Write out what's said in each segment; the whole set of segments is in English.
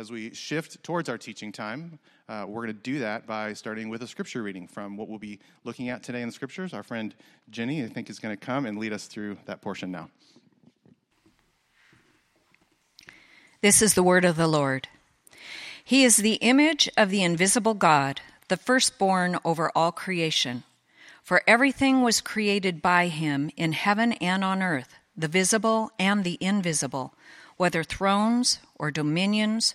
as we shift towards our teaching time, uh, we're going to do that by starting with a scripture reading from what we'll be looking at today in the scriptures. Our friend Jenny, I think, is going to come and lead us through that portion now. This is the word of the Lord. He is the image of the invisible God, the firstborn over all creation. For everything was created by him in heaven and on earth, the visible and the invisible, whether thrones or dominions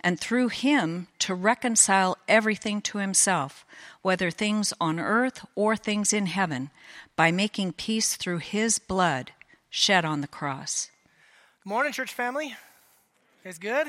and through him to reconcile everything to himself, whether things on earth or things in heaven, by making peace through his blood shed on the cross. Good morning, church family. Guys good?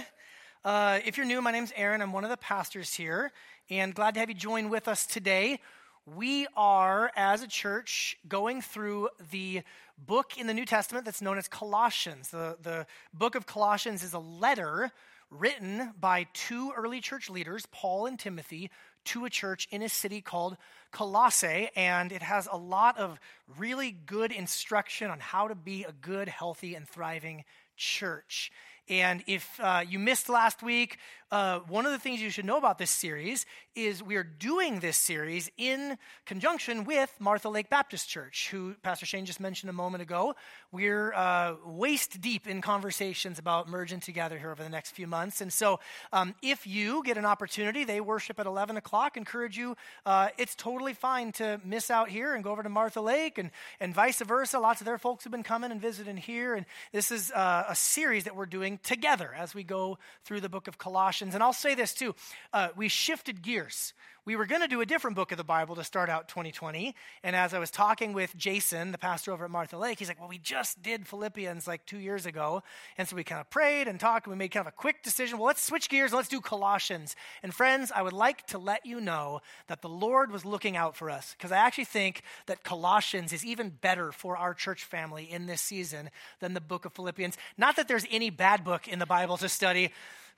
Uh, if you're new, my name's Aaron. I'm one of the pastors here, and glad to have you join with us today. We are, as a church, going through the book in the New Testament that's known as Colossians. The, the book of Colossians is a letter written by two early church leaders, Paul and Timothy, to a church in a city called Colossae, and it has a lot of really good instruction on how to be a good, healthy, and thriving church. And if uh, you missed last week, uh, one of the things you should know about this series is we are doing this series in conjunction with Martha Lake Baptist Church, who Pastor Shane just mentioned a moment ago. We're uh, waist deep in conversations about merging together here over the next few months. And so, um, if you get an opportunity, they worship at 11 o'clock, encourage you. Uh, it's totally fine to miss out here and go over to Martha Lake and, and vice versa. Lots of their folks have been coming and visiting here. And this is uh, a series that we're doing together as we go through the book of Colossians. And I'll say this too uh, we shifted gears. We were going to do a different book of the Bible to start out 2020. And as I was talking with Jason, the pastor over at Martha Lake, he's like, Well, we just did Philippians like two years ago. And so we kind of prayed and talked, and we made kind of a quick decision. Well, let's switch gears, and let's do Colossians. And friends, I would like to let you know that the Lord was looking out for us because I actually think that Colossians is even better for our church family in this season than the book of Philippians. Not that there's any bad book in the Bible to study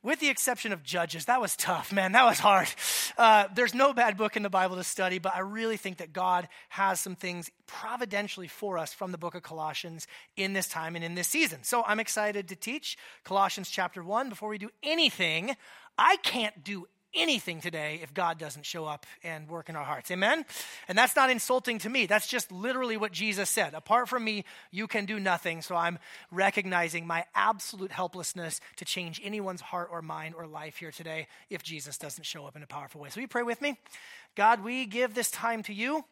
with the exception of Judges. That was tough, man. That was hard. Uh, there's no bad book in the Bible to study, but I really think that God has some things providentially for us from the book of Colossians in this time and in this season. So I'm excited to teach Colossians chapter 1. Before we do anything, I can't do anything today if God doesn't show up and work in our hearts. Amen? And that's not insulting to me. That's just literally what Jesus said. Apart from me, you can do nothing. So I'm recognizing my absolute helplessness to change anyone's heart or mind or life here today if Jesus doesn't show up in a powerful way. So you pray with me. God, we give this time to you.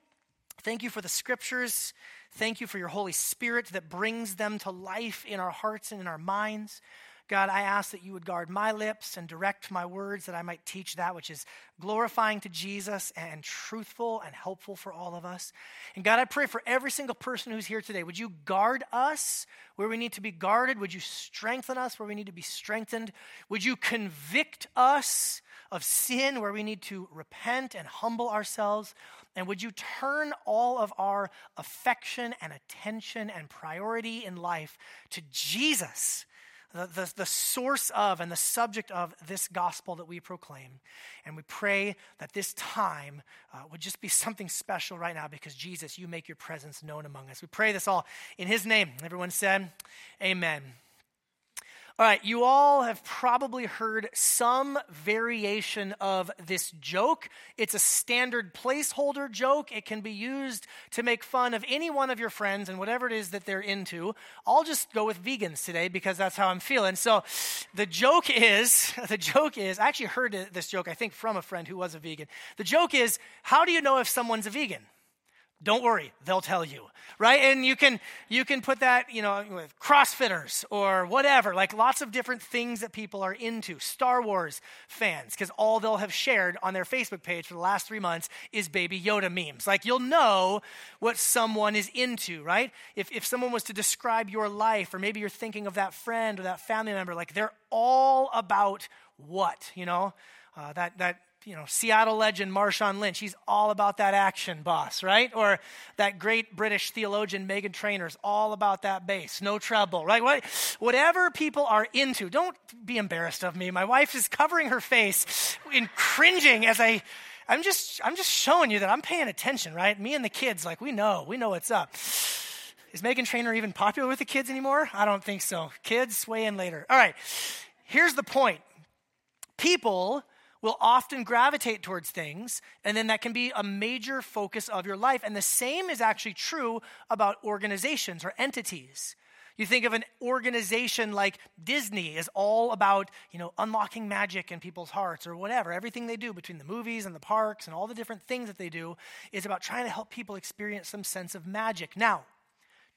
Thank you for the scriptures. Thank you for your Holy Spirit that brings them to life in our hearts and in our minds. God, I ask that you would guard my lips and direct my words that I might teach that which is glorifying to Jesus and truthful and helpful for all of us. And God, I pray for every single person who's here today. Would you guard us where we need to be guarded? Would you strengthen us where we need to be strengthened? Would you convict us of sin where we need to repent and humble ourselves? And would you turn all of our affection and attention and priority in life to Jesus? The, the, the, source of and the subject of this gospel that we proclaim. And we pray that this time uh, would just be something special right now because Jesus, you make your presence known among us. We pray this all in his name. Everyone said, Amen. All right, you all have probably heard some variation of this joke. It's a standard placeholder joke. It can be used to make fun of any one of your friends and whatever it is that they're into. I'll just go with vegans today because that's how I'm feeling. So the joke is the joke is I actually heard this joke I think from a friend who was a vegan. The joke is how do you know if someone's a vegan? Don't worry, they'll tell you, right? And you can you can put that, you know, with CrossFitters or whatever, like lots of different things that people are into. Star Wars fans, because all they'll have shared on their Facebook page for the last three months is Baby Yoda memes. Like you'll know what someone is into, right? If if someone was to describe your life, or maybe you're thinking of that friend or that family member, like they're all about what, you know? Uh, that that you know, Seattle legend Marshawn Lynch. He's all about that action, boss, right? Or that great British theologian Meghan Trainor's all about that bass, no treble, right? What, whatever people are into, don't be embarrassed of me. My wife is covering her face in cringing as I. I'm just, I'm just showing you that I'm paying attention, right? Me and the kids, like, we know, we know what's up. Is Meghan Trainor even popular with the kids anymore? I don't think so. Kids, weigh in later. All right, here's the point people will often gravitate towards things, and then that can be a major focus of your life. And the same is actually true about organizations or entities. You think of an organization like Disney is all about, you know, unlocking magic in people's hearts or whatever. Everything they do between the movies and the parks and all the different things that they do is about trying to help people experience some sense of magic. Now,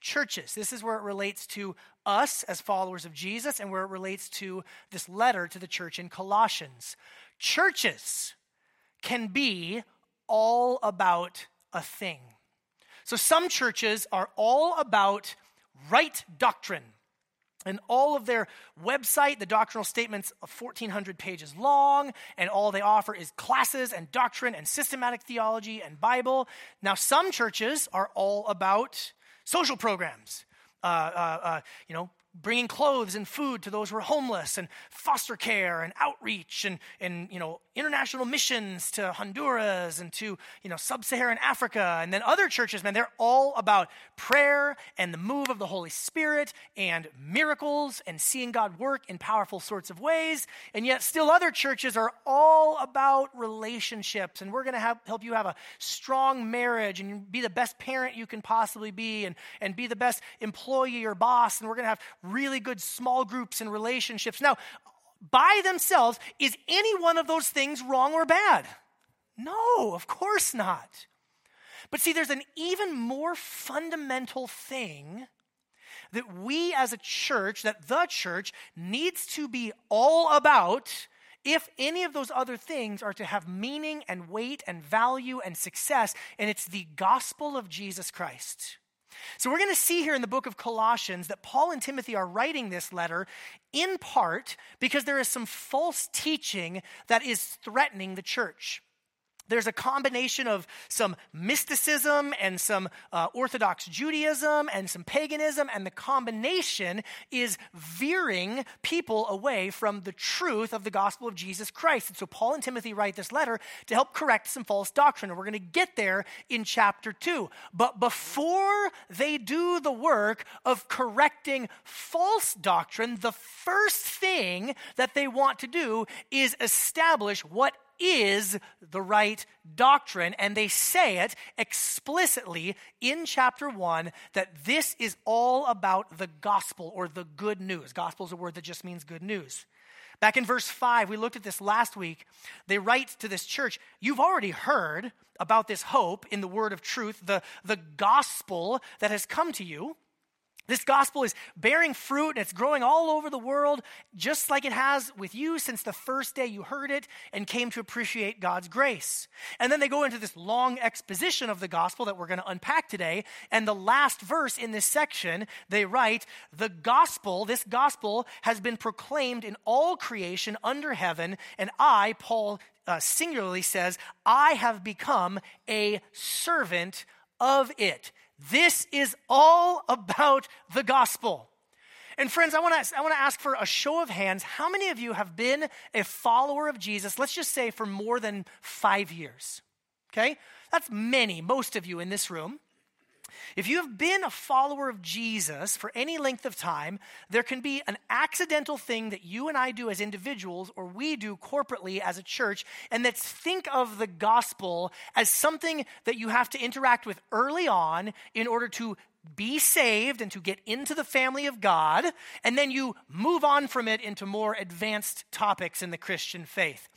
churches. This is where it relates to us as followers of Jesus and where it relates to this letter to the church in Colossians. Churches can be all about a thing. So some churches are all about right doctrine. And all of their website, the doctrinal statements, 1,400 pages long, and all they offer is classes and doctrine and systematic theology and Bible. Now, some churches are all about social programs, uh, uh, uh, you know, bringing clothes and food to those who are homeless and foster care and outreach and, and you know international missions to honduras and to you know sub-saharan africa and then other churches man they're all about prayer and the move of the holy spirit and miracles and seeing god work in powerful sorts of ways. And yet still other churches are all about relationships. And we're going to help you have a strong marriage and be the best parent you can possibly be and, and be the best employee or boss. And we're going to have really good small groups and relationships. Now, by themselves, is any one of those things wrong or bad? No, of course not. But see, there's an even more fundamental thing that we as a church, that the church needs to be all about if any of those other things are to have meaning and weight and value and success, and it's the gospel of Jesus Christ. So, we're going to see here in the book of Colossians that Paul and Timothy are writing this letter in part because there is some false teaching that is threatening the church there's a combination of some mysticism and some uh, Orthodox Judaism and some paganism, and the combination is veering people away from the truth of the gospel of Jesus Christ. And so Paul and Timothy write this letter to help correct some false doctrine, and we're going to get there in chapter 2. But before they do the work of correcting false doctrine, the first thing that they want to do is establish what is the right doctrine. And they say it explicitly in chapter 1 that this is all about the gospel or the good news. Gospel is a word that just means good news. Back in verse 5, we looked at this last week. They write to this church, You've already heard about this hope in the word of truth, the, the gospel that has come to you. This gospel is bearing fruit and it's growing all over the world, just like it has with you since the first day you heard it and came to appreciate God's grace. And then they go into this long exposition of the gospel that we're going to unpack today. And the last verse in this section, they write, The gospel, this gospel, has been proclaimed in all creation under heaven. And I, Paul uh, singularly says, I have become a servant of it. This is all about the gospel. And friends, I want to I want to ask for a show of hands. How many of you have been a follower of Jesus? Let's just say for more than 5 years. Okay? That's many, most of you in this room. If you have been a follower of Jesus for any length of time, there can be an accidental thing that you and I do as individuals or we do corporately as a church, and that's think of the gospel as something that you have to interact with early on in order to be saved and to get into the family of God, and then you move on from it into more advanced topics in the Christian faith.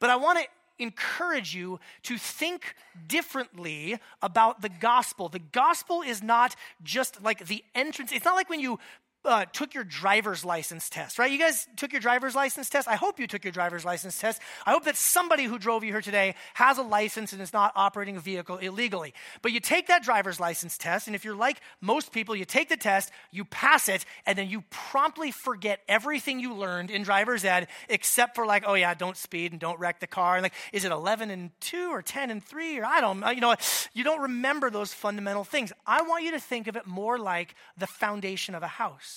But I want to encourage you to think differently about the gospel. The gospel is not just like the entrance, it's not like when you uh, took your driver's license test, right? You guys took your driver's license test? I hope you took your driver's license test. I hope that somebody who drove you here today has a license and is not operating a vehicle illegally. But you take that driver's license test, and if you're like most people, you take the test, you pass it, and then you promptly forget everything you learned in driver's ed except for like, oh yeah, don't speed and don't wreck the car. And like, is it 11 and 2 or 10 and 3 or I don't. You know, you don't remember those fundamental things. I want you to think of it more like the foundation of a house.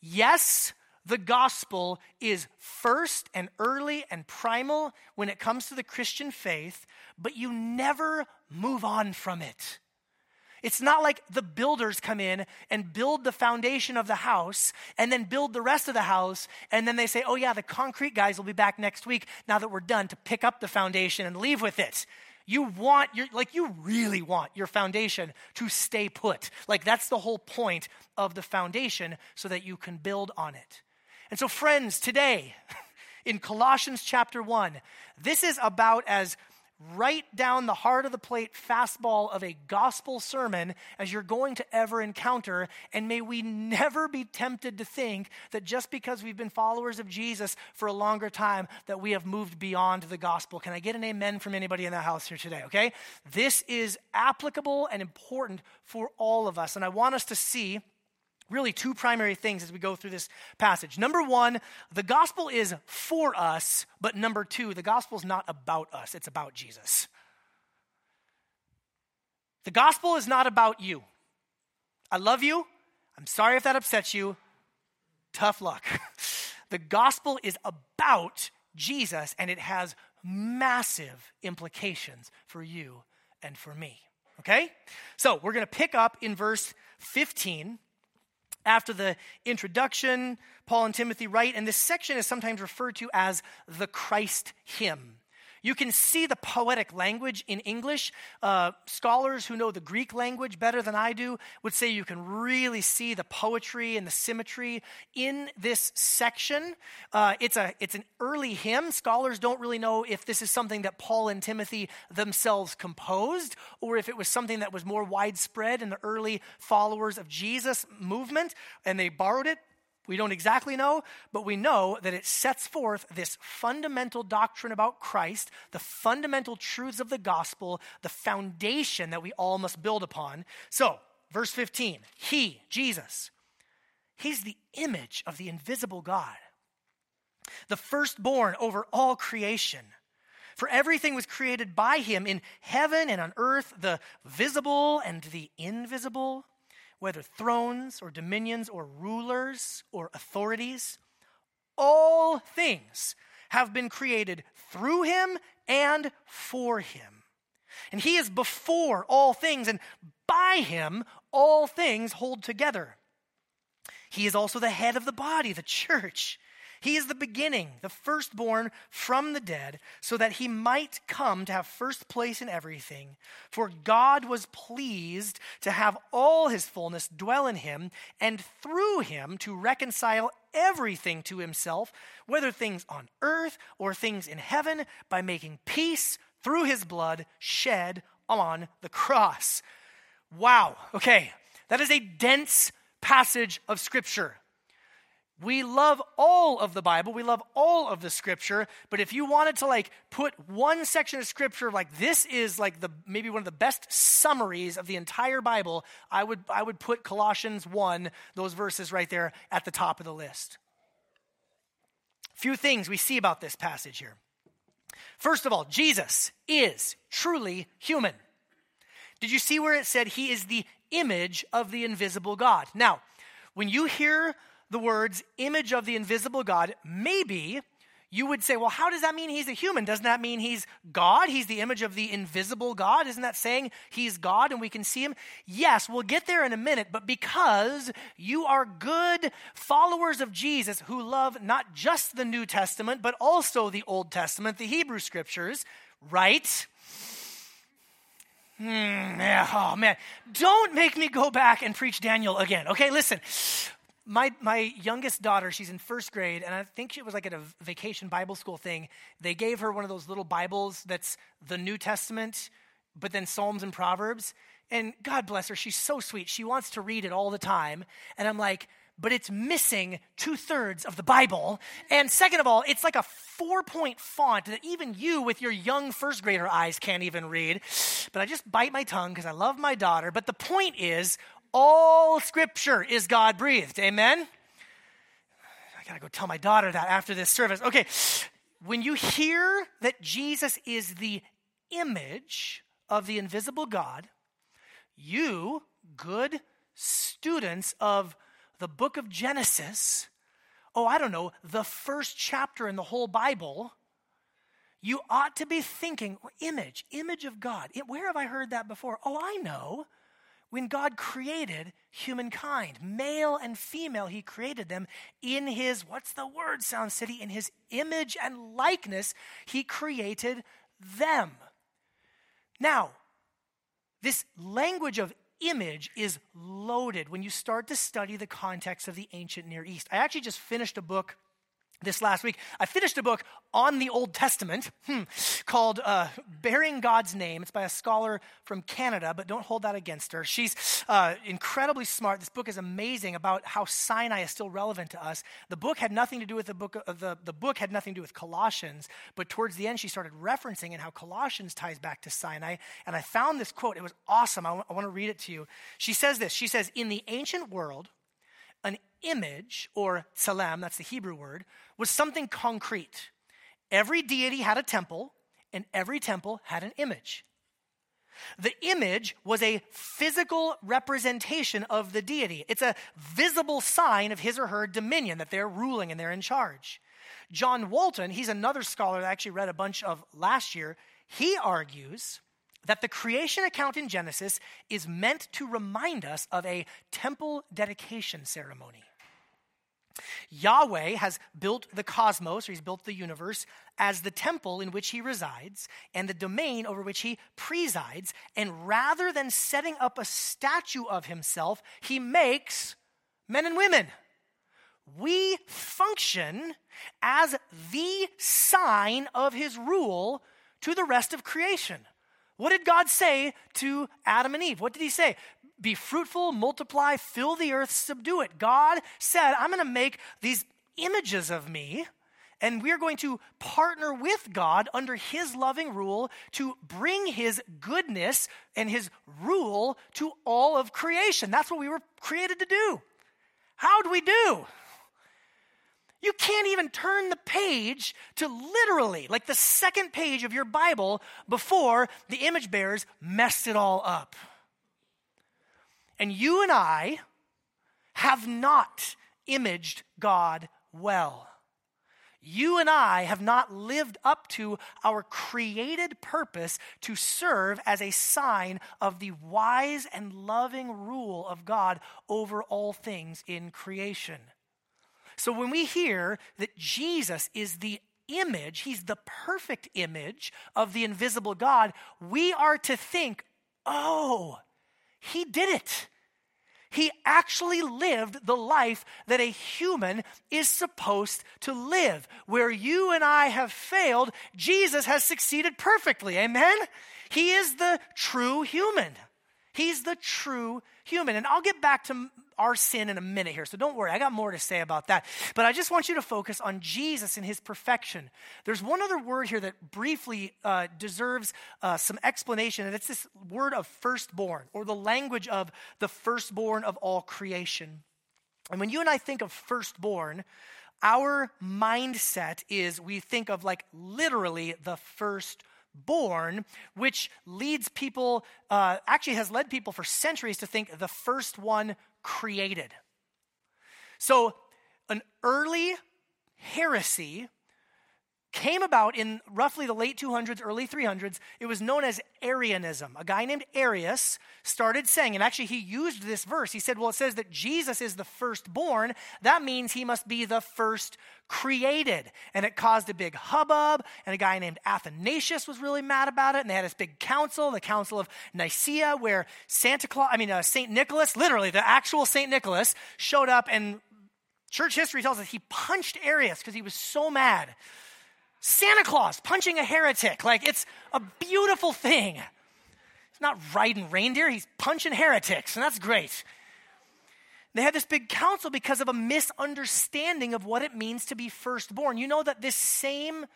Yes, the gospel is first and early and primal when it comes to the Christian faith, but you never move on from it. It's not like the builders come in and build the foundation of the house and then build the rest of the house, and then they say, oh, yeah, the concrete guys will be back next week now that we're done to pick up the foundation and leave with it. You want your, like, you really want your foundation to stay put. Like, that's the whole point of the foundation so that you can build on it. And so, friends, today, in Colossians chapter 1, this is about as right down the heart of the plate fastball of a gospel sermon as you're going to ever encounter. And may we never be tempted to think that just because we've been followers of Jesus for a longer time, that we have moved beyond the gospel. Can I get an amen from anybody in the house here today? Okay? This is applicable and important for all of us. And I want us to see really two primary things as we go through this passage. Number one, the gospel is for us, but number two, the gospel is not about us, it's about Jesus. The gospel is not about you. I love you. I'm sorry if that upsets you. Tough luck. the gospel is about Jesus, and it has massive implications for you and for me. Okay? So we're going to pick up in verse 15 after the introduction, Paul and Timothy write, and this section is sometimes referred to as the Christ hymn. You can see the poetic language in English. Uh, scholars who know the Greek language better than I do would say you can really see the poetry and the symmetry in this section. Uh, it's, a, it's an early hymn. Scholars don't really know if this is something that Paul and Timothy themselves composed or if it was something that was more widespread in the early followers of Jesus movement and they borrowed it. We don't exactly know, but we know that it sets forth this fundamental doctrine about Christ, the fundamental truths of the gospel, the foundation that we all must build upon. So, verse 15, He, Jesus, He's the image of the invisible God, the firstborn over all creation. For everything was created by him in heaven and on earth, the visible and the invisible whether thrones or dominions or rulers or authorities, all things have been created through him and for him. And he is before all things, and by him all things hold together. He is also the head of the body, the church. He is the beginning, the firstborn from the dead, so that he might come to have first place in everything. For God was pleased to have all his fullness dwell in him, and through him to reconcile everything to himself, whether things on earth or things in heaven, by making peace through his blood shed on the cross. Wow. Okay. That is a dense passage of Scripture. We love all of the Bible. We love all of the scripture. But if you wanted to like put one section of scripture like this is like the maybe one of the best summaries of the entire Bible, I would I would put Colossians 1, those verses right there at the top of the list. Few things we see about this passage here. First of all, Jesus is truly human. Did you see where it said he is the image of the invisible God? Now, when you hear the words image of the invisible God, maybe you would say, well, how does that mean he's a human? Doesn't that mean he's God? He's the image of the invisible God? Isn't that saying he's God and we can see him? Yes, we'll get there in a minute, but because you are good followers of Jesus who love not just the New Testament, but also the Old Testament, the Hebrew scriptures, right? Hmm, yeah, oh man, don't make me go back and preach Daniel again. Okay, listen my, my youngest daughter, she's in first grade, and I think she was like at a vacation Bible school thing. They gave her one of those little Bibles that's the New Testament, but then Psalms and Proverbs. And God bless her, she's so sweet. She wants to read it all the time. And I'm like, but it's missing two thirds of the Bible. And second of all, it's like a four point font that even you, with your young first grader eyes, can't even read. But I just bite my tongue because I love my daughter. But the point is, all scripture is God breathed. Amen? I gotta go tell my daughter that after this service. Okay, when you hear that Jesus is the image of the invisible God, you, good students of the book of Genesis, oh, I don't know, the first chapter in the whole Bible, you ought to be thinking, image, image of God. Where have I heard that before? Oh, I know. When God created humankind, male and female, He created them in His, what's the word, Sound City? In His image and likeness, He created them. Now, this language of image is loaded when you start to study the context of the ancient Near East. I actually just finished a book this last week. I finished a book on the Old Testament hmm, called uh, Bearing God's Name. It's by a scholar from Canada, but don't hold that against her. She's uh, incredibly smart. This book is amazing about how Sinai is still relevant to us. The book had nothing to do with the book, uh, the, the book had nothing to do with Colossians, but towards the end she started referencing and how Colossians ties back to Sinai. And I found this quote. It was awesome. I, w- I want to read it to you. She says this. She says, in the ancient world, image, or tselem, that's the Hebrew word, was something concrete. Every deity had a temple, and every temple had an image. The image was a physical representation of the deity. It's a visible sign of his or her dominion, that they're ruling and they're in charge. John Walton, he's another scholar that I actually read a bunch of last year, he argues that the creation account in Genesis is meant to remind us of a temple dedication ceremony. Yahweh has built the cosmos, or he's built the universe, as the temple in which he resides and the domain over which he presides. And rather than setting up a statue of himself, he makes men and women. We function as the sign of his rule to the rest of creation. What did God say to Adam and Eve? What did he say? Be fruitful, multiply, fill the earth, subdue it. God said, I'm going to make these images of me, and we're going to partner with God under his loving rule to bring his goodness and his rule to all of creation. That's what we were created to do. How do we do? You can't even turn the page to literally, like the second page of your Bible, before the image bearers messed it all up. And you and I have not imaged God well. You and I have not lived up to our created purpose to serve as a sign of the wise and loving rule of God over all things in creation. So when we hear that Jesus is the image, he's the perfect image of the invisible God, we are to think, oh, he did it. He actually lived the life that a human is supposed to live. Where you and I have failed, Jesus has succeeded perfectly. Amen? He is the true human. He's the true human. And I'll get back to our sin in a minute here, so don't worry. I got more to say about that. But I just want you to focus on Jesus and his perfection. There's one other word here that briefly uh, deserves uh, some explanation, and it's this word of firstborn, or the language of the firstborn of all creation. And when you and I think of firstborn, our mindset is we think of like literally the first born, which leads people, uh, actually has led people for centuries to think the first one created. So, an early heresy came about in roughly the late 200s, early 300s. It was known as Arianism. A guy named Arius started saying, and actually he used this verse. He said, Well, it says that Jesus is the firstborn. That means he must be the first created. And it caused a big hubbub. And a guy named Athanasius was really mad about it. And they had this big council, the Council of Nicaea, where Santa Claus, I mean, uh, St. Nicholas, literally the actual St. Nicholas, showed up and church history tells us he punched Arius because he was so mad. Santa Claus punching a heretic. Like, it's a beautiful thing. He's not riding reindeer, he's punching heretics, and that's great. they had this big council because of a misunderstanding of what it means to be firstborn. You know that this same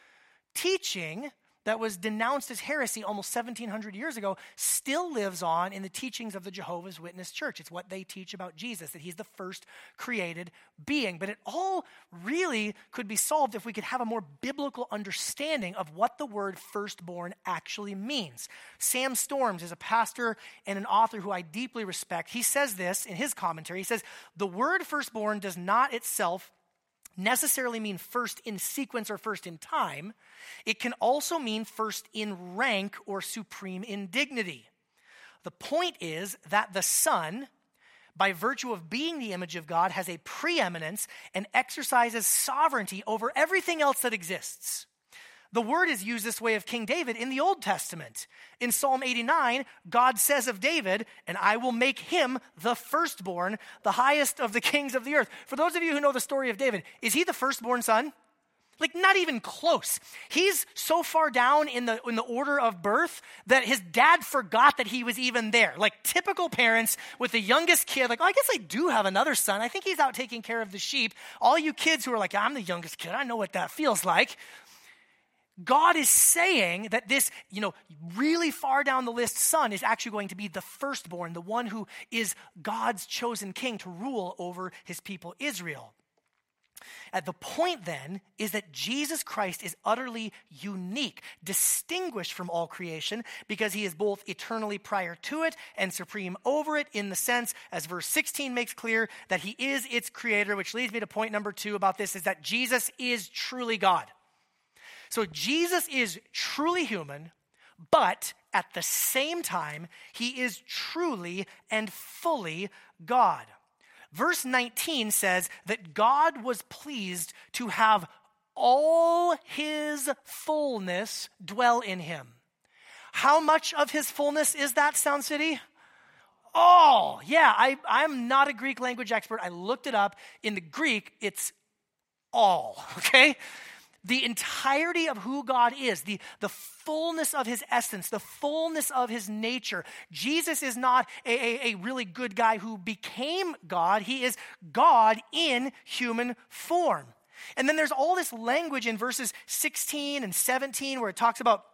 teaching that was denounced as heresy almost 1700 years ago still lives on in the teachings of the Jehovah's Witness Church. It's what they teach about Jesus, that he's the first created being. But it all really could be solved if we could have a more biblical understanding of what the word firstborn actually means. Sam Storms is a pastor and an author who I deeply respect. He says this in his commentary. He says, The word firstborn does not itself necessarily mean first in sequence or first in time, it can also mean first in rank or supreme in dignity. The point is that the Son, by virtue of being the image of God, has a preeminence and exercises sovereignty over everything else that exists. The word is used this way of King David in the Old Testament. In Psalm 89, God says of David, and I will make him the firstborn, the highest of the kings of the earth. For those of you who know the story of David, is he the firstborn son? Like, not even close. He's so far down in the, in the order of birth that his dad forgot that he was even there. Like, typical parents with the youngest kid, like, oh, I guess I do have another son. I think he's out taking care of the sheep. All you kids who are like, I'm the youngest kid, I know what that feels like. God is saying that this, you know, really far down the list son is actually going to be the firstborn, the one who is God's chosen king to rule over his people Israel. At the point then is that Jesus Christ is utterly unique, distinguished from all creation, because he is both eternally prior to it and supreme over it, in the sense, as verse 16 makes clear, that he is its creator, which leads me to point number two about this is that Jesus is truly God. So Jesus is truly human, but at the same time, he is truly and fully God. Verse 19 says that God was pleased to have all his fullness dwell in him. How much of his fullness is that, Sound City? All. Yeah, I, I'm not a Greek language expert. I looked it up. In the Greek, it's all, okay? The entirety of who God is, the, the fullness of his essence, the fullness of his nature. Jesus is not a, a, a, really good guy who became God, he is God in human form. And then there's all this language in verses 16 and 17 where it talks about,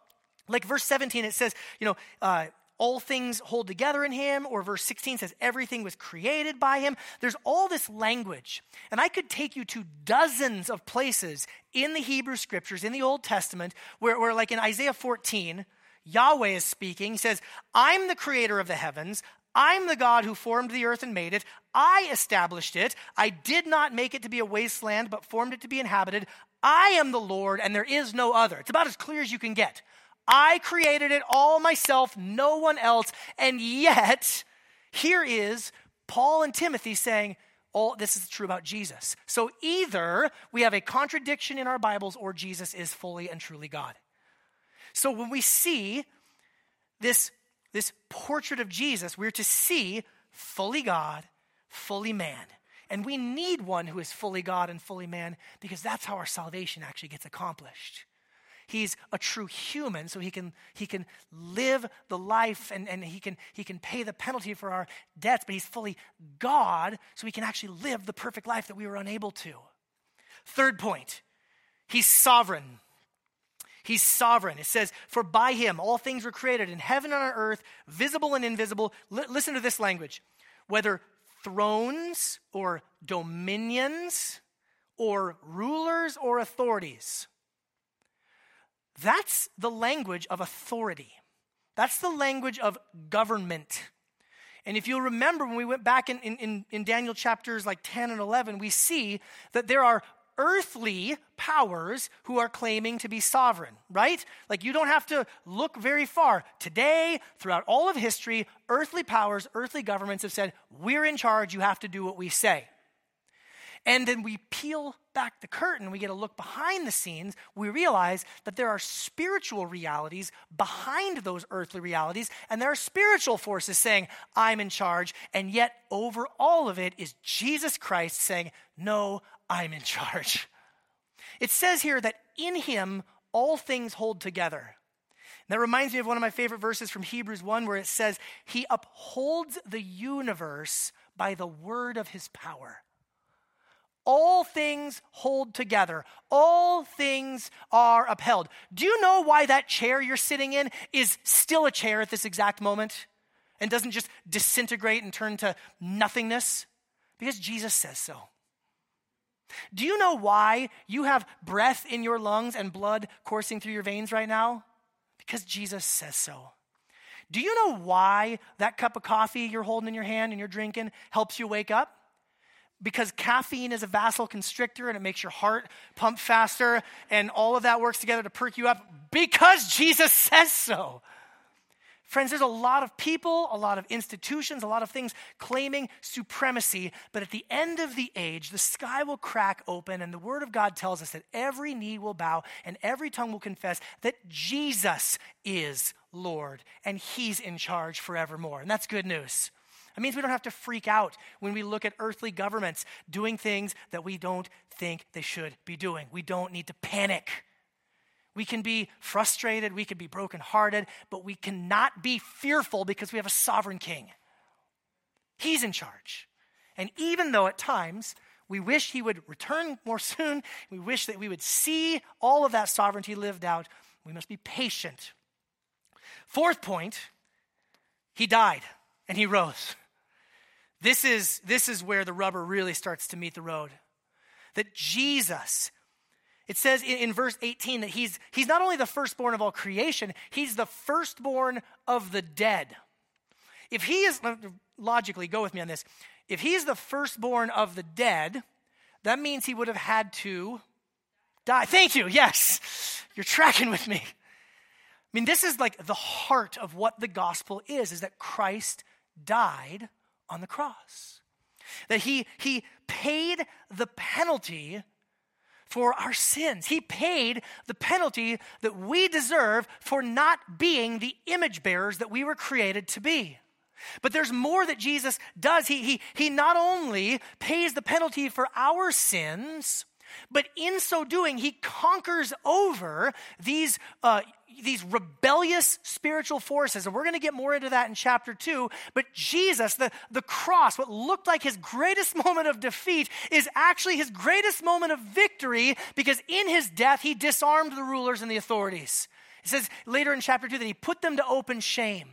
like verse 17, it says, you know, uh, all things hold together in him, or verse 16 says everything was created by him. There's all this language. And I could take you to dozens of places in the Hebrew scriptures, in the Old Testament, where, where like in Isaiah 14, Yahweh is speaking. He says, I'm the creator of the heavens. I'm the God who formed the earth and made it. I established it. I did not make it to be a wasteland, but formed it to be inhabited. I am the Lord, and there is no other. It's about as clear as you can get. I created it all myself, no one else. And yet, here is Paul and Timothy saying, all this is true about Jesus. So either we have a contradiction in our Bibles or Jesus is fully and truly God. So when we see this, this portrait of Jesus, we're to see fully God, fully man. And we need one who is fully God and fully man because that's how our salvation actually gets accomplished. He's a true human, so he can, he can live the life and, and he, can, he can pay the penalty for our debts, but he's fully God, so he can actually live the perfect life that we were unable to. Third point, he's sovereign. He's sovereign. It says, For by him all things were created in heaven and on earth, visible and invisible. L- listen to this language. Whether thrones or dominions or rulers or authorities. That's the language of authority. That's the language of government. And if you'll remember, when we went back in, in, in, Daniel chapters like 10 and 11, we see that there are earthly powers who are claiming to be sovereign, right? Like you don't have to look very far. Today, throughout all of history, earthly powers, earthly governments have said, we're in charge, you have to do what we say. And then we peel back the curtain, we get a look behind the scenes, we realize that there are spiritual realities behind those earthly realities, and there are spiritual forces saying, I'm in charge, and yet over all of it is Jesus Christ saying, No, I'm in charge. It says here that in him all things hold together. that reminds me of one of my favorite verses from Hebrews 1 where it says, He upholds the universe by the word of his power. All things hold together. All things are upheld. Do you know why that chair you're sitting in is still a chair at this exact moment and doesn't just disintegrate and turn to nothingness? Because Jesus says so. Do you know why you have breath in your lungs and blood coursing through your veins right now? Because Jesus says so. Do you know why that cup of coffee you're holding in your hand and you're drinking helps you wake up? Because caffeine is a vasoconstrictor and it makes your heart pump faster, and all of that works together to perk you up because Jesus says so. Friends, there's a lot of people, a lot of institutions, a lot of things claiming supremacy, but at the end of the age, the sky will crack open, and the Word of God tells us that every knee will bow and every tongue will confess that Jesus is Lord and He's in charge forevermore. And that's good news. It means we don't have to freak out when we look at earthly governments doing things that we don't think they should be doing. We don't need to panic. We can be frustrated, we can be brokenhearted, but we cannot be fearful because we have a sovereign king. He's in charge. And even though at times we wish he would return more soon, we wish that we would see all of that sovereignty lived out, we must be patient. Fourth point, he died and he rose. This is, this is where the rubber really starts to meet the road. That Jesus it says in, in, verse 18 that he's, he's not only the firstborn of all creation, he's the firstborn of the dead. If he is, logically, go with me on this. If he's the firstborn of the dead, that means he would have had to die. Thank you. Yes. You're tracking with me. I mean, this is like the heart of what the gospel is, is that Christ died on the cross. That he, he paid the penalty for our sins. He paid the penalty that we deserve for not being the image bearers that we were created to be. But there's more that Jesus does. He, he, he not only pays the penalty for our sins, but in so doing, he conquers over these uh, these rebellious spiritual forces. And we're going to get more into that in chapter two. But Jesus, the, the cross, what looked like his greatest moment of defeat, is actually his greatest moment of victory because in his death, he disarmed the rulers and the authorities. It says later in chapter two that he put them to open shame.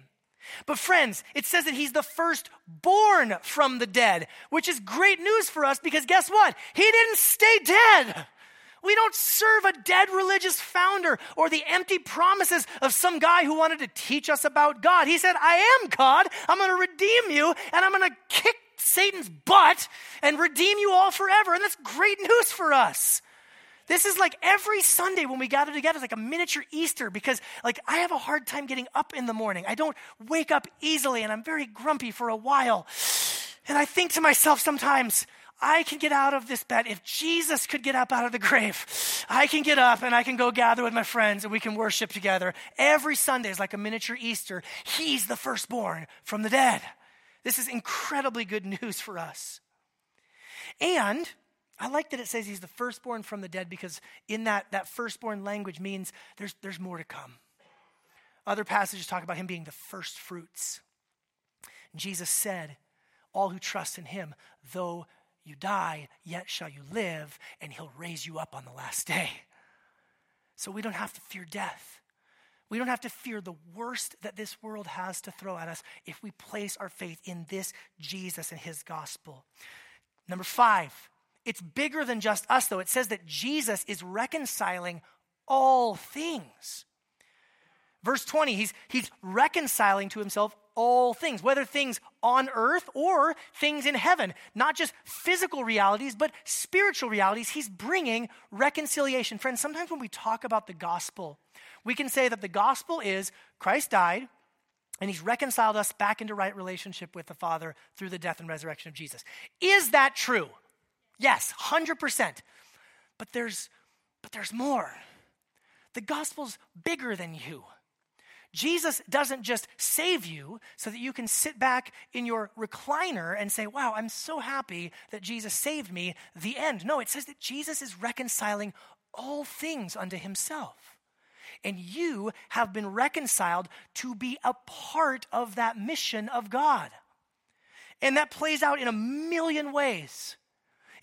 But, friends, it says that he's the firstborn from the dead, which is great news for us because guess what? He didn't stay dead. We don't serve a dead religious founder or the empty promises of some guy who wanted to teach us about God. He said, I am God. I'm going to redeem you and I'm going to kick Satan's butt and redeem you all forever. And that's great news for us. This is like every Sunday when we gather together, it's like a miniature Easter because like I have a hard time getting up in the morning. I don't wake up easily and I'm very grumpy for a while. And I think to myself sometimes, I can get out of this bed. If Jesus could get up out of the grave, I can get up and I can go gather with my friends and we can worship together. Every Sunday is like a miniature Easter. He's the firstborn from the dead. This is incredibly good news for us. And I like that it says he's the firstborn from the dead because in that, that firstborn language means there's, there's more to come. Other passages talk about him being the first fruits. Jesus said, All who trust in him, though you die, yet shall you live, and he'll raise you up on the last day. So we don't have to fear death. We don't have to fear the worst that this world has to throw at us if we place our faith in this Jesus and his gospel. Number five, it's bigger than just us, though. It says that Jesus is reconciling all things. Verse 20, he's, he's reconciling to himself all things, whether things on earth or things in heaven. Not just physical realities, but spiritual realities. He's bringing reconciliation. Friends, sometimes when we talk about the gospel, we can say that the gospel is Christ died, and he's reconciled us back into right relationship with the Father through the death and resurrection of Jesus. Is that true? Yes, 100%. But there's but there's more. The gospel's bigger than you. Jesus doesn't just save you so that you can sit back in your recliner and say, Wow, I'm so happy that Jesus saved me. The end. No, it says that Jesus is reconciling all things unto himself. And you have been reconciled to be a part of that mission of God. And that plays out in a million ways.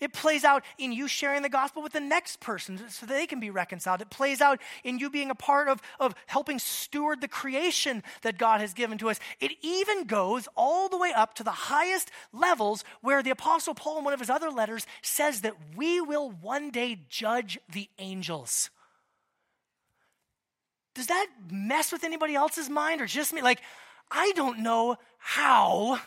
It plays out in you sharing the gospel with the next person so they can be reconciled. It plays out in you being a part of, of helping steward the creation that God has given to us. It even goes all the way up to the highest levels where the Apostle Paul, in one of his other letters, says that we will one day judge the angels. Does that mess with anybody else's mind or just me? Like, I don't know how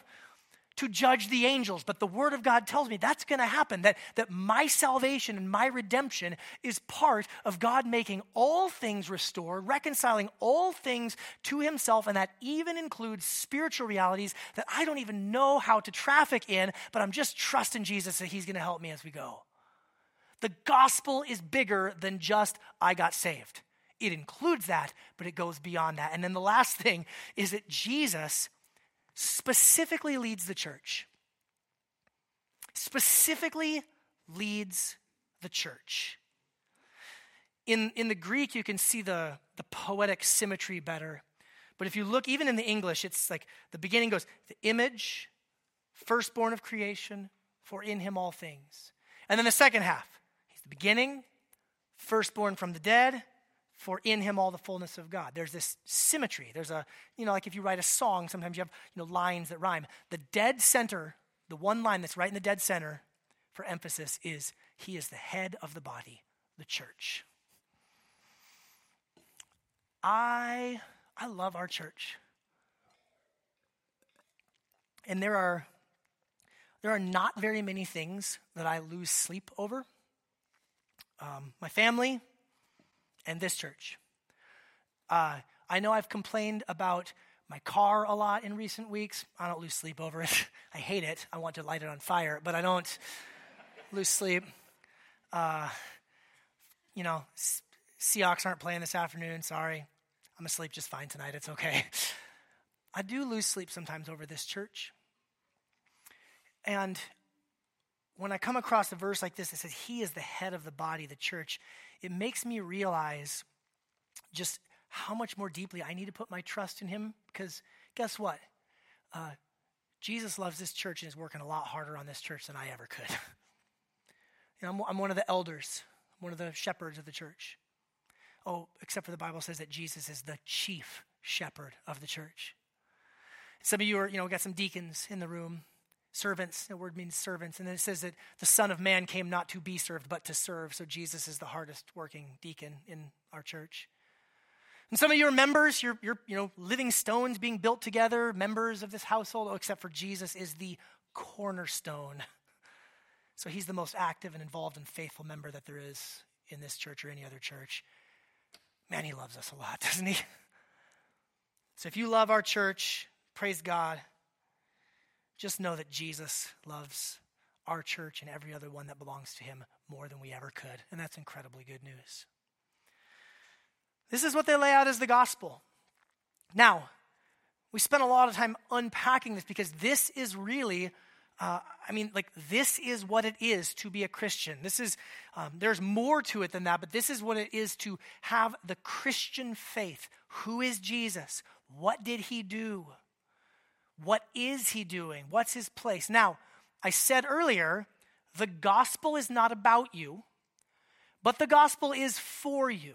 to judge the angels, but the Word of God tells me that's going to happen, that, that my salvation and my redemption is part of God making all things restore, reconciling all things to Himself, and that even includes spiritual realities that I don't even know how to traffic in, but I'm just trusting Jesus that He's going to help me as we go. The gospel is bigger than just I got saved. It includes that, but it goes beyond that. And then the last thing is that Jesus specifically leads the church. Specifically leads the church. In, in the Greek, you can see the, the poetic symmetry better. But if you look, even in the English, it's like the beginning goes the image, firstborn of creation, for in him all things. And then the second half, he's the beginning, firstborn from the dead, for in him all the fullness of God. There's this symmetry. There's a, you know, like if you write a song, sometimes you have, you know, lines that rhyme. The dead center, the one line that's right in the dead center for emphasis is he is the head of the body, the church. I I love our church. And there are there are not very many things that I lose sleep over. Um, my family, and this church. Uh, I know I've complained about my car a lot in recent weeks. I don't lose sleep over it. I hate it. I want to light it on fire, but I don't lose sleep. Uh, you know, Seahawks aren't playing this afternoon. Sorry. I'm asleep just fine tonight. It's okay. I do lose sleep sometimes over this church. And when I come across a verse like this that says, He is the head of the body, the church, it makes me realize just how much more deeply I need to put my trust in Him. Because guess what? Uh, Jesus loves this church and is working a lot harder on this church than I ever could. you know, I'm, I'm one of the elders, I'm one of the shepherds of the church. Oh, except for the Bible says that Jesus is the chief shepherd of the church. Some of you are, you know, got some deacons in the room servants. The word means servants. And then it says that the Son of Man came not to be served, but to serve. So Jesus is the hardest working deacon in our church. And some of you are members, you're, you're you know, living stones being built together, members of this household, oh, except for Jesus is the cornerstone. So he's the most active and involved and faithful member that there is in this church or any other church. Man, he loves us a lot, doesn't he? So if you love our church, praise God. Just know that Jesus loves our church and every other one that belongs to him more than we ever could. And that's incredibly good news. This is what they lay out as the gospel. Now, we spent a lot of time unpacking this because this is really, uh, I mean, like, this is what it is to be a Christian. This is, um, there's more to it than that, but this is what it is to have the Christian faith. Who is Jesus? What did he do? What is he doing? What's his place? Now, I said earlier, the gospel is not about you, but the gospel is for you.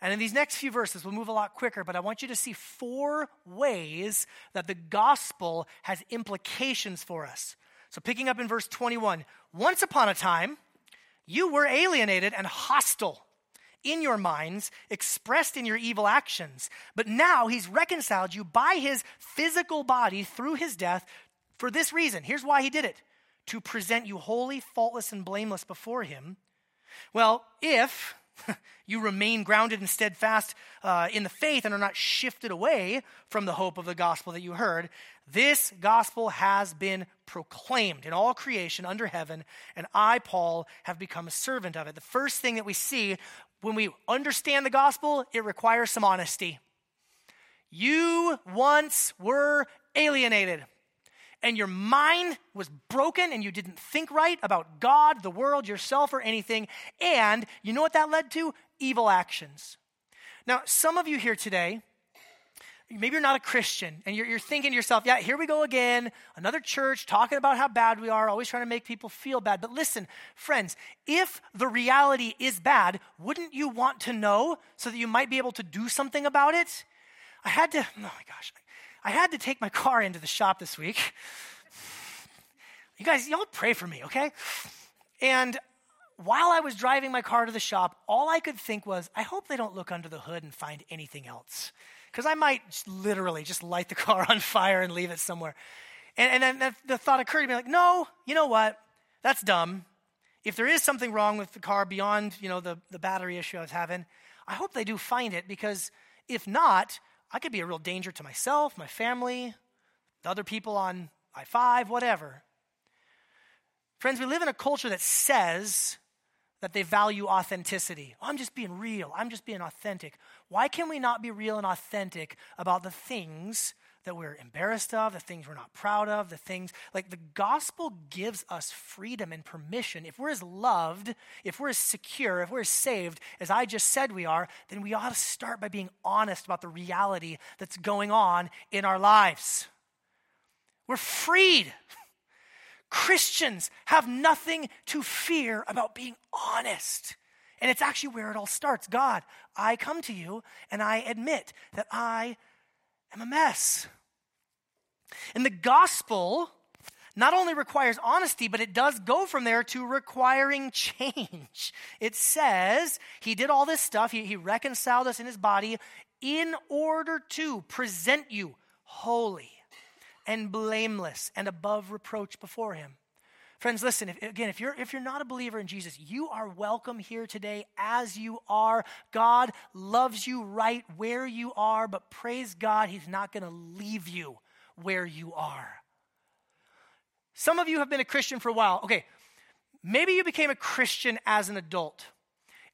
And in these next few verses, we'll move a lot quicker, but I want you to see four ways that the gospel has implications for us. So, picking up in verse 21, once upon a time, you were alienated and hostile in your minds, expressed in your evil actions. But now he's reconciled you by his physical body through his death for this reason. Here's why he did it to present you holy, faultless, and blameless before him. Well, if you remain grounded and steadfast uh, in the faith and are not shifted away from the hope of the gospel that you heard, this gospel has been proclaimed in all creation under heaven, and I, Paul, have become a servant of it. The first thing that we see when we understand the gospel, it requires some honesty. You once were alienated, and your mind was broken, and you didn't think right about God, the world, yourself, or anything. And you know what that led to? Evil actions. Now, some of you here today, maybe you're not a Christian and you're, you're thinking to yourself, yeah, here we go again, another church talking about how bad we are, always trying to make people feel bad. But listen, friends, if the reality is bad, wouldn't you want to know so that you might be able to do something about it? I had to, oh my gosh, I had to take my car into the shop this week. You guys, y'all pray for me, okay? And while I was driving my car to the shop, all I could think was, I hope they don't look under the hood and find anything else because I might literally just light the car on fire and leave it somewhere. And, and then the thought occurred to me like, no, you know what? That's dumb. If there is something wrong with the car beyond, you know, the, the battery issue I was having, I hope they do find it because if not, I could be a real danger to myself, my family, the other people on I 5, whatever. Friends, we live in a culture that says that they value authenticity. Oh, I'm just being real. I'm just being authentic. Why can we not be real and authentic about the things that we're embarrassed of, the things we're not proud of, the things like the gospel gives us freedom and permission. If we're as loved, if we're as secure, if we're as saved as I just said we are, then we ought to start by being honest about the reality that's going on in our lives. We're freed. Christians have nothing to fear about being honest. And it's actually where it all starts. God, I come to you and I admit that I am a mess. And the gospel not only requires honesty, but it does go from there to requiring change. It says he did all this stuff, he, he reconciled us in his body in order to present you holy and blameless and above reproach before him. Friends, listen, if, again, if you're, if you're not a believer in Jesus, you are welcome here today as you are. God loves you right where you are, but praise God, He's not going to leave you where you are. Some of you have been a Christian for a while. Okay, maybe you became a Christian as an adult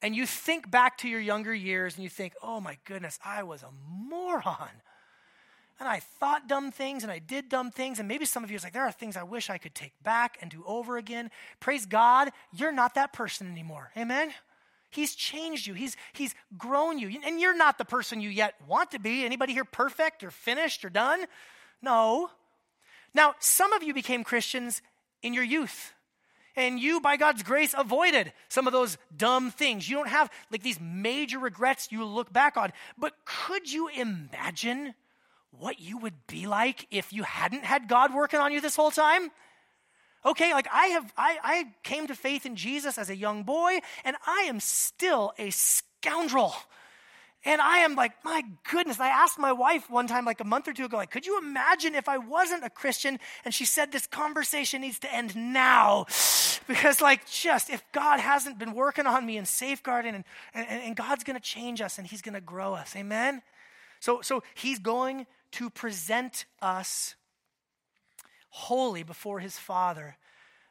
and you think back to your younger years and you think, oh my goodness, I was a moron and I thought dumb things and I did dumb things. And maybe some of you is like, there are things I wish I could take back and do over again. Praise God, you're not that person anymore. Amen? He's changed you. He's, he's grown you. And you're not the person you yet want to be. Anybody here perfect or finished or done? No. Now, some of you became Christians in your youth. And you, by God's grace, avoided some of those dumb things. You don't have like these major regrets you look back on. But could you imagine what you would be like if you hadn't had God working on you this whole time? Okay, like I have, I, I came to faith in Jesus as a young boy, and I am still a scoundrel. And I am like, my goodness. I asked my wife one time, like a month or two ago, like, could you imagine if I wasn't a Christian? And she said, this conversation needs to end now. Because, like, just if God hasn't been working on me and safeguarding, and, and, and God's going to change us and He's going to grow us. Amen? So, so He's going to present us holy before his Father.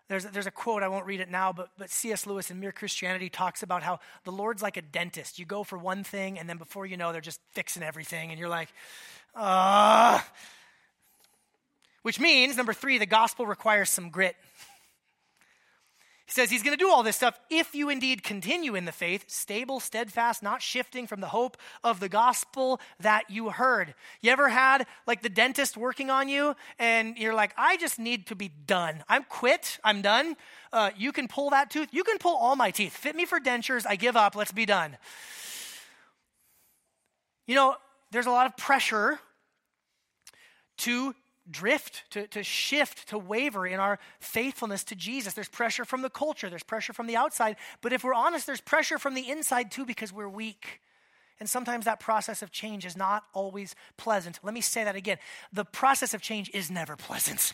There's a, there's a quote, I won't read it now, but, but C.S. Lewis in Mere Christianity talks about how the Lord's like a dentist. You go for one thing, and then before you know, they're just fixing everything, and you're like, ah. Which means, number three, the gospel requires some grit. He says he's going to do all this stuff if you indeed continue in the faith, stable, steadfast, not shifting from the hope of the gospel that you heard. You ever had like the dentist working on you and you're like, I just need to be done. I'm quit. I'm done. Uh, you can pull that tooth. You can pull all my teeth. Fit me for dentures. I give up. Let's be done. You know, there's a lot of pressure to drift, to, to shift, to waver in our faithfulness to Jesus. There's pressure from the culture, there's pressure from the outside. But if we're honest, there's pressure from the inside too because we're weak. And sometimes that process of change is not always pleasant. Let me say that again. The process of change is never pleasant.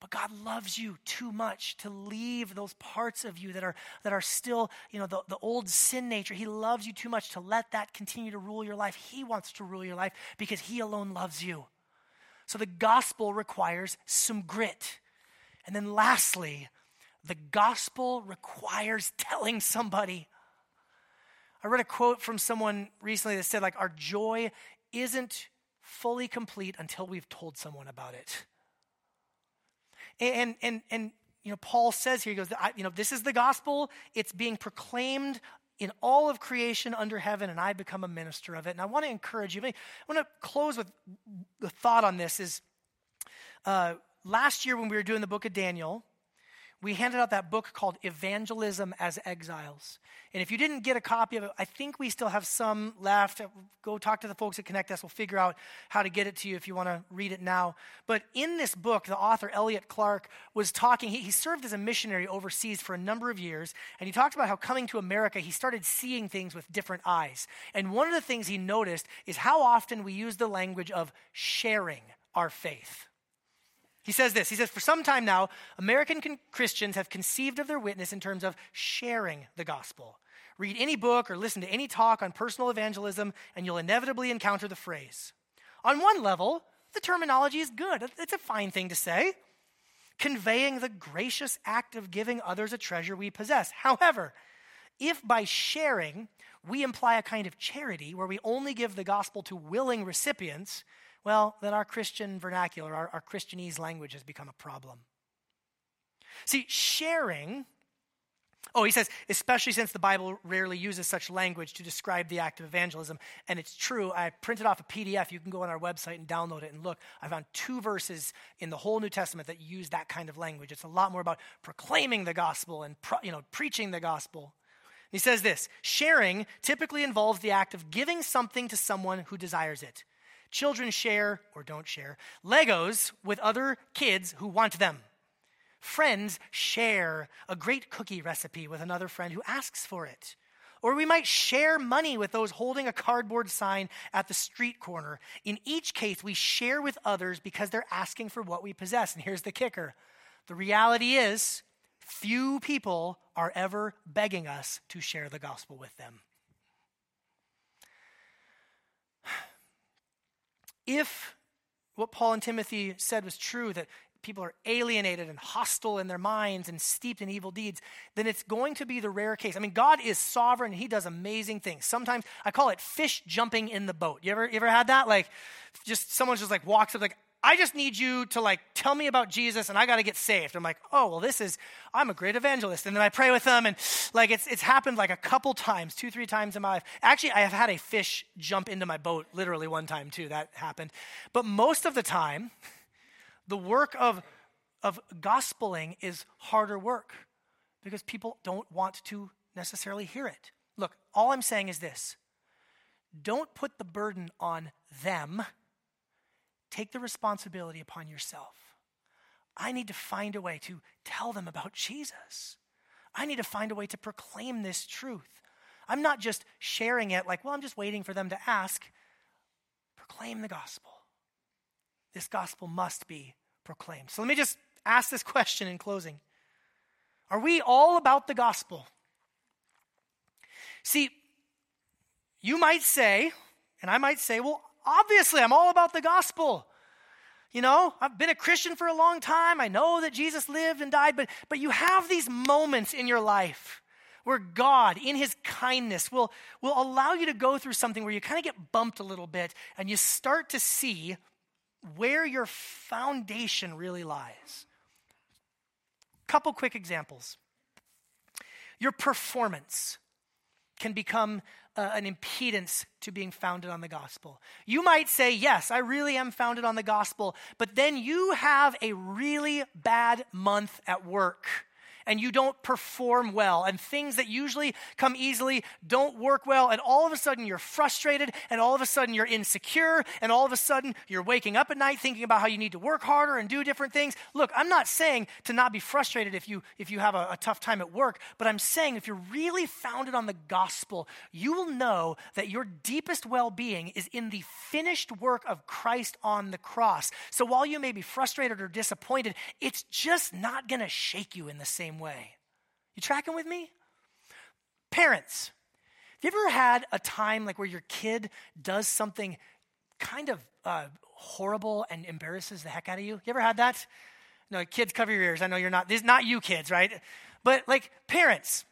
But God loves you too much to leave those parts of you that are, that are still, you know, the, the old sin nature. He loves you too much to let that continue to rule your life. He wants to rule your life because He alone loves you. So the gospel requires some grit. And then lastly, the gospel requires telling somebody. I read a quote from someone recently that said, like, our joy isn't fully complete until we've told someone about it. And, and, and, you know, Paul says here, he goes, you know, this is the gospel. It's being proclaimed in all of creation under heaven, and I become a minister of it. And I want to encourage you. I want to close with the thought on this is uh, last year when we were doing the book of Daniel, we handed out that book called Evangelism as Exiles. And if you didn't get a copy of it, I think we still have some left. Go talk to the folks at Connect Us. We'll figure out how to get it to you if you want to read it now. But in this book, the author, Elliot Clark, was talking. He, he served as a missionary overseas for a number of years. And he talked about how coming to America, he started seeing things with different eyes. And one of the things he noticed is how often we use the language of sharing our faith. He says this He says, For some time now, American con- Christians have conceived of their witness in terms of sharing the gospel. Read any book or listen to any talk on personal evangelism, and you'll inevitably encounter the phrase. On one level, the terminology is good, it's a fine thing to say, conveying the gracious act of giving others a treasure we possess. However, if by sharing we imply a kind of charity where we only give the gospel to willing recipients, well, then our Christian vernacular, our, our Christianese language has become a problem. See, sharing, oh, he says, especially since the Bible rarely uses such language to describe the act of evangelism. And it's true. I printed off a PDF. You can go on our website and download it and look. I found two verses in the whole New Testament that use that kind of language. It's a lot more about proclaiming the gospel and pro, you know, preaching the gospel. He says this sharing typically involves the act of giving something to someone who desires it. Children share or don't share Legos with other kids who want them. Friends share a great cookie recipe with another friend who asks for it. Or we might share money with those holding a cardboard sign at the street corner. In each case, we share with others because they're asking for what we possess. And here's the kicker the reality is, few people are ever begging us to share the gospel with them. If what Paul and Timothy said was true, that people are alienated and hostile in their minds and steeped in evil deeds, then it's going to be the rare case. I mean, God is sovereign and He does amazing things. Sometimes I call it fish jumping in the boat. You ever, you ever had that? Like, just someone just like walks up, like, I just need you to like tell me about Jesus and I got to get saved. I'm like, oh, well, this is, I'm a great evangelist. And then I pray with them and like it's, it's happened like a couple times, two, three times in my life. Actually, I have had a fish jump into my boat literally one time too. That happened. But most of the time, the work of, of gospeling is harder work because people don't want to necessarily hear it. Look, all I'm saying is this don't put the burden on them Take the responsibility upon yourself. I need to find a way to tell them about Jesus. I need to find a way to proclaim this truth. I'm not just sharing it like, well, I'm just waiting for them to ask. Proclaim the gospel. This gospel must be proclaimed. So let me just ask this question in closing Are we all about the gospel? See, you might say, and I might say, well, Obviously, I'm all about the gospel. You know, I've been a Christian for a long time. I know that Jesus lived and died, but, but you have these moments in your life where God, in His kindness, will, will allow you to go through something where you kind of get bumped a little bit and you start to see where your foundation really lies. Couple quick examples. Your performance can become uh, an impedance to being founded on the gospel. You might say, Yes, I really am founded on the gospel, but then you have a really bad month at work and you don't perform well, and things that usually come easily don't work well, and all of a sudden you're frustrated, and all of a sudden you're insecure, and all of a sudden you're waking up at night thinking about how you need to work harder and do different things. Look, I'm not saying to not be frustrated if you if you have a, a tough time at work, but I'm saying if you're really founded on the gospel, you will know that your deepest well-being is in the finished work of Christ on the cross. So while you may be frustrated or disappointed, it's just not going to shake you in the same same way. You tracking with me? Parents, have you ever had a time like where your kid does something kind of uh, horrible and embarrasses the heck out of you? You ever had that? No, kids, cover your ears. I know you're not. This is not you, kids, right? But like parents,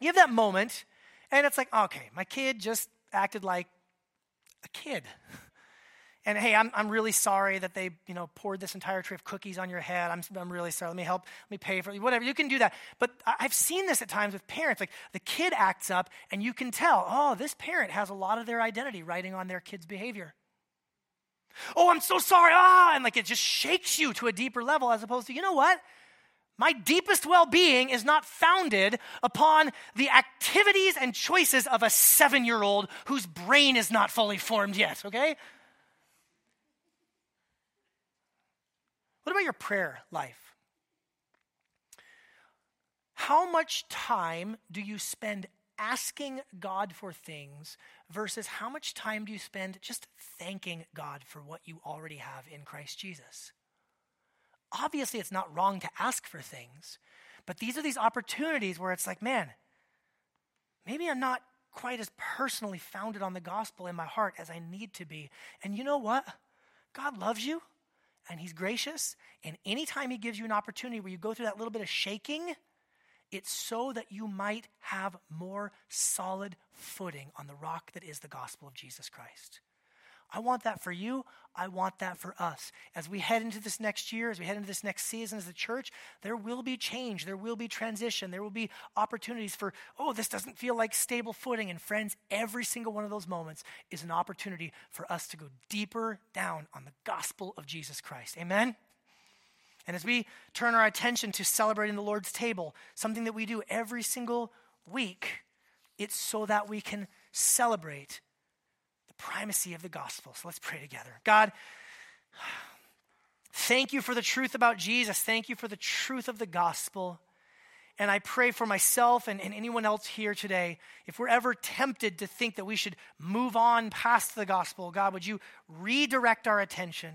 you have that moment, and it's like, okay, my kid just acted like a kid. and hey, I'm, I'm really sorry that they, you know, poured this entire tray of cookies on your head. I'm, I'm really sorry. Let me help. Let me pay for it. Whatever. You can do that. But I've seen this at times with parents. Like the kid acts up, and you can tell, oh, this parent has a lot of their identity writing on their kid's behavior. Oh, I'm so sorry. Ah, and like it just shakes you to a deeper level as opposed to, you know what? My deepest well being is not founded upon the activities and choices of a seven year old whose brain is not fully formed yet, okay? What about your prayer life? How much time do you spend asking God for things versus how much time do you spend just thanking God for what you already have in Christ Jesus? obviously it's not wrong to ask for things, but these are these opportunities where it's like, man, maybe I'm not quite as personally founded on the gospel in my heart as I need to be. And you know what? God loves you and He's gracious. And anytime He gives you an opportunity where you go through that little bit of shaking, it's so that you might have more solid footing on the rock that is the gospel of Jesus Christ. I want that for you. I want that for us. As we head into this next year, as we head into this next season as a church, there will be change. There will be transition. There will be opportunities for, oh, this doesn't feel like stable footing. And friends, every single one of those moments is an opportunity for us to go deeper down on the gospel of Jesus Christ. Amen? And as we turn our attention to celebrating the Lord's table, something that we do every single week, it's so that we can celebrate primacy of the gospel. So let's pray together. God, thank you for the truth about Jesus. Thank you for the truth of the gospel. And I pray for myself and, and, anyone else here today, if we're ever tempted to think that we should move on past the gospel, God, would you redirect our attention?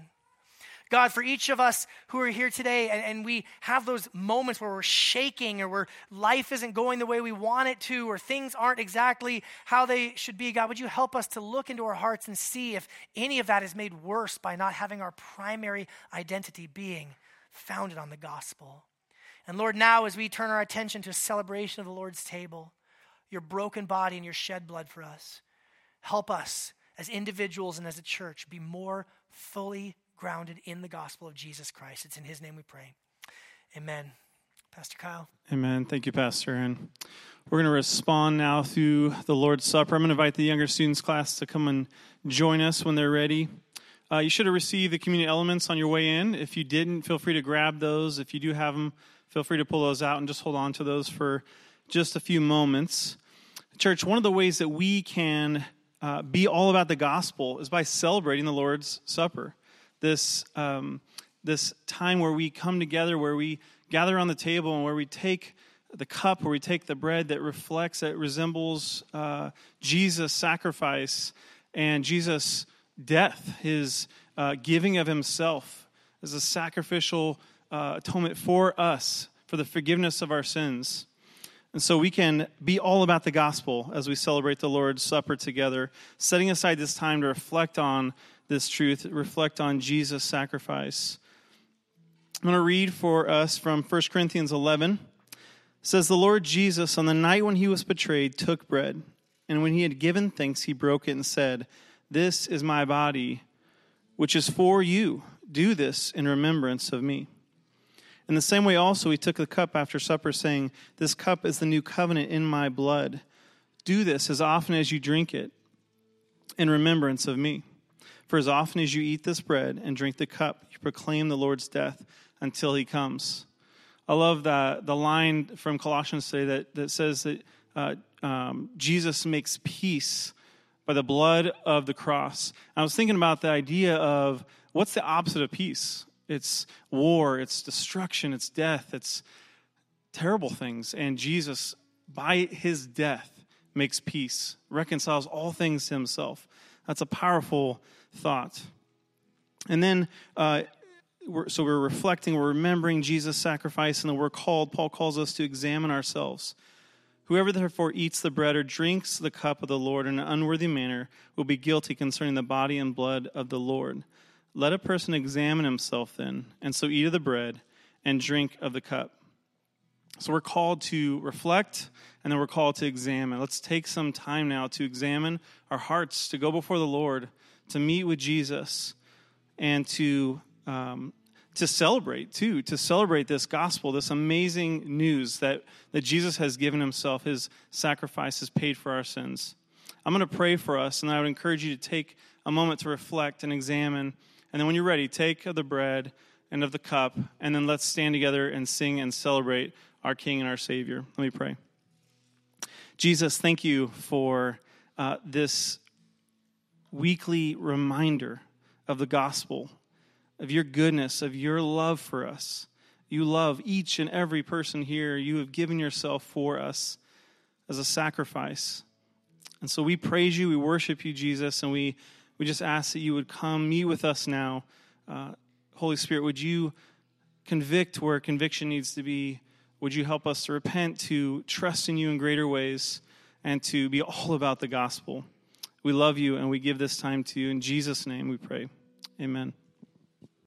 God, for each of us who are here today and, and, we have those moments where we're shaking or where life isn't going the way we want it to or things aren't exactly how they should be, God, would you help us to look into our hearts and see if any of that is made worse by not having our primary identity being founded on the gospel? And Lord, now as we turn our attention to a celebration of the Lord's table, your broken body and your shed blood for us, help us as individuals and as a church be more fully grounded in the gospel of Jesus Christ. It's in his name we pray. Amen. Pastor Kyle. Amen. Thank you, Pastor. And we're going to respond now through the Lord's Supper. I'm going to invite the younger students class to come and join us when they're ready. Uh, you should have received the communion elements on your way in. If you didn't, feel free to grab those. If you do have them, feel free to pull those out and just hold on to those for just a few moments. Church, one of the ways that we can uh, be all about the gospel is by celebrating the Lord's Supper this, um, this time where we come together, where we gather on the table, and where we take the cup, where we take the bread that reflects, that resembles uh, Jesus' sacrifice and Jesus' death, his uh, giving of himself as a sacrificial uh, atonement for us, for the forgiveness of our sins. And so we can be all about the gospel as we celebrate the Lord's Supper together, setting aside this time to reflect on this truth, reflect on Jesus' sacrifice. I'm going to read for us from 1 Corinthians 11. It says, The Lord Jesus, on the night when he was betrayed, took bread, and when he had given thanks, he broke it and said, This is my body, which is for you. Do this in remembrance of me. In the same way, also, he took the cup after supper, saying, This cup is the new covenant in my blood. Do this as often as you drink it in remembrance of me. For as often as you eat this bread and drink the cup, you proclaim the Lord's death until he comes. I love the, the line from Colossians today that, that says that uh, um, Jesus makes peace by the blood of the cross. I was thinking about the idea of what's the opposite of peace? It's war, it's destruction, it's death, it's terrible things. And Jesus, by his death, makes peace, reconciles all things to himself. That's a powerful thought. And then, uh, we're, so we're reflecting, we're remembering Jesus' sacrifice, and then we're called, Paul calls us to examine ourselves. Whoever therefore eats the bread or drinks the cup of the Lord in an unworthy manner will be guilty concerning the body and blood of the Lord. Let a person examine himself then, and so eat of the bread and drink of the cup. So we're called to reflect and then we're called to examine. Let's take some time now to examine our hearts, to go before the Lord to meet with Jesus, and to um, to celebrate too, to celebrate this gospel, this amazing news that, that Jesus has given himself, his sacrifice has paid for our sins. I'm going to pray for us, and I would encourage you to take a moment to reflect and examine. And then when you're ready, take of the bread and of the cup, and then let's stand together and sing and celebrate our King and our Savior. Let me pray. Jesus, thank you for uh, this weekly reminder of the gospel of your goodness, of your love for us. You love each and every person here. You have given yourself for us as a sacrifice. And so we praise you, we worship you, Jesus, and we, we just ask that you would come meet with us now. Uh, Holy Spirit, would you convict where conviction needs to be? Would you help us to repent, to trust in you in greater ways, and to be all about the gospel? We love you and we give this time to you. In Jesus' name we pray. Amen.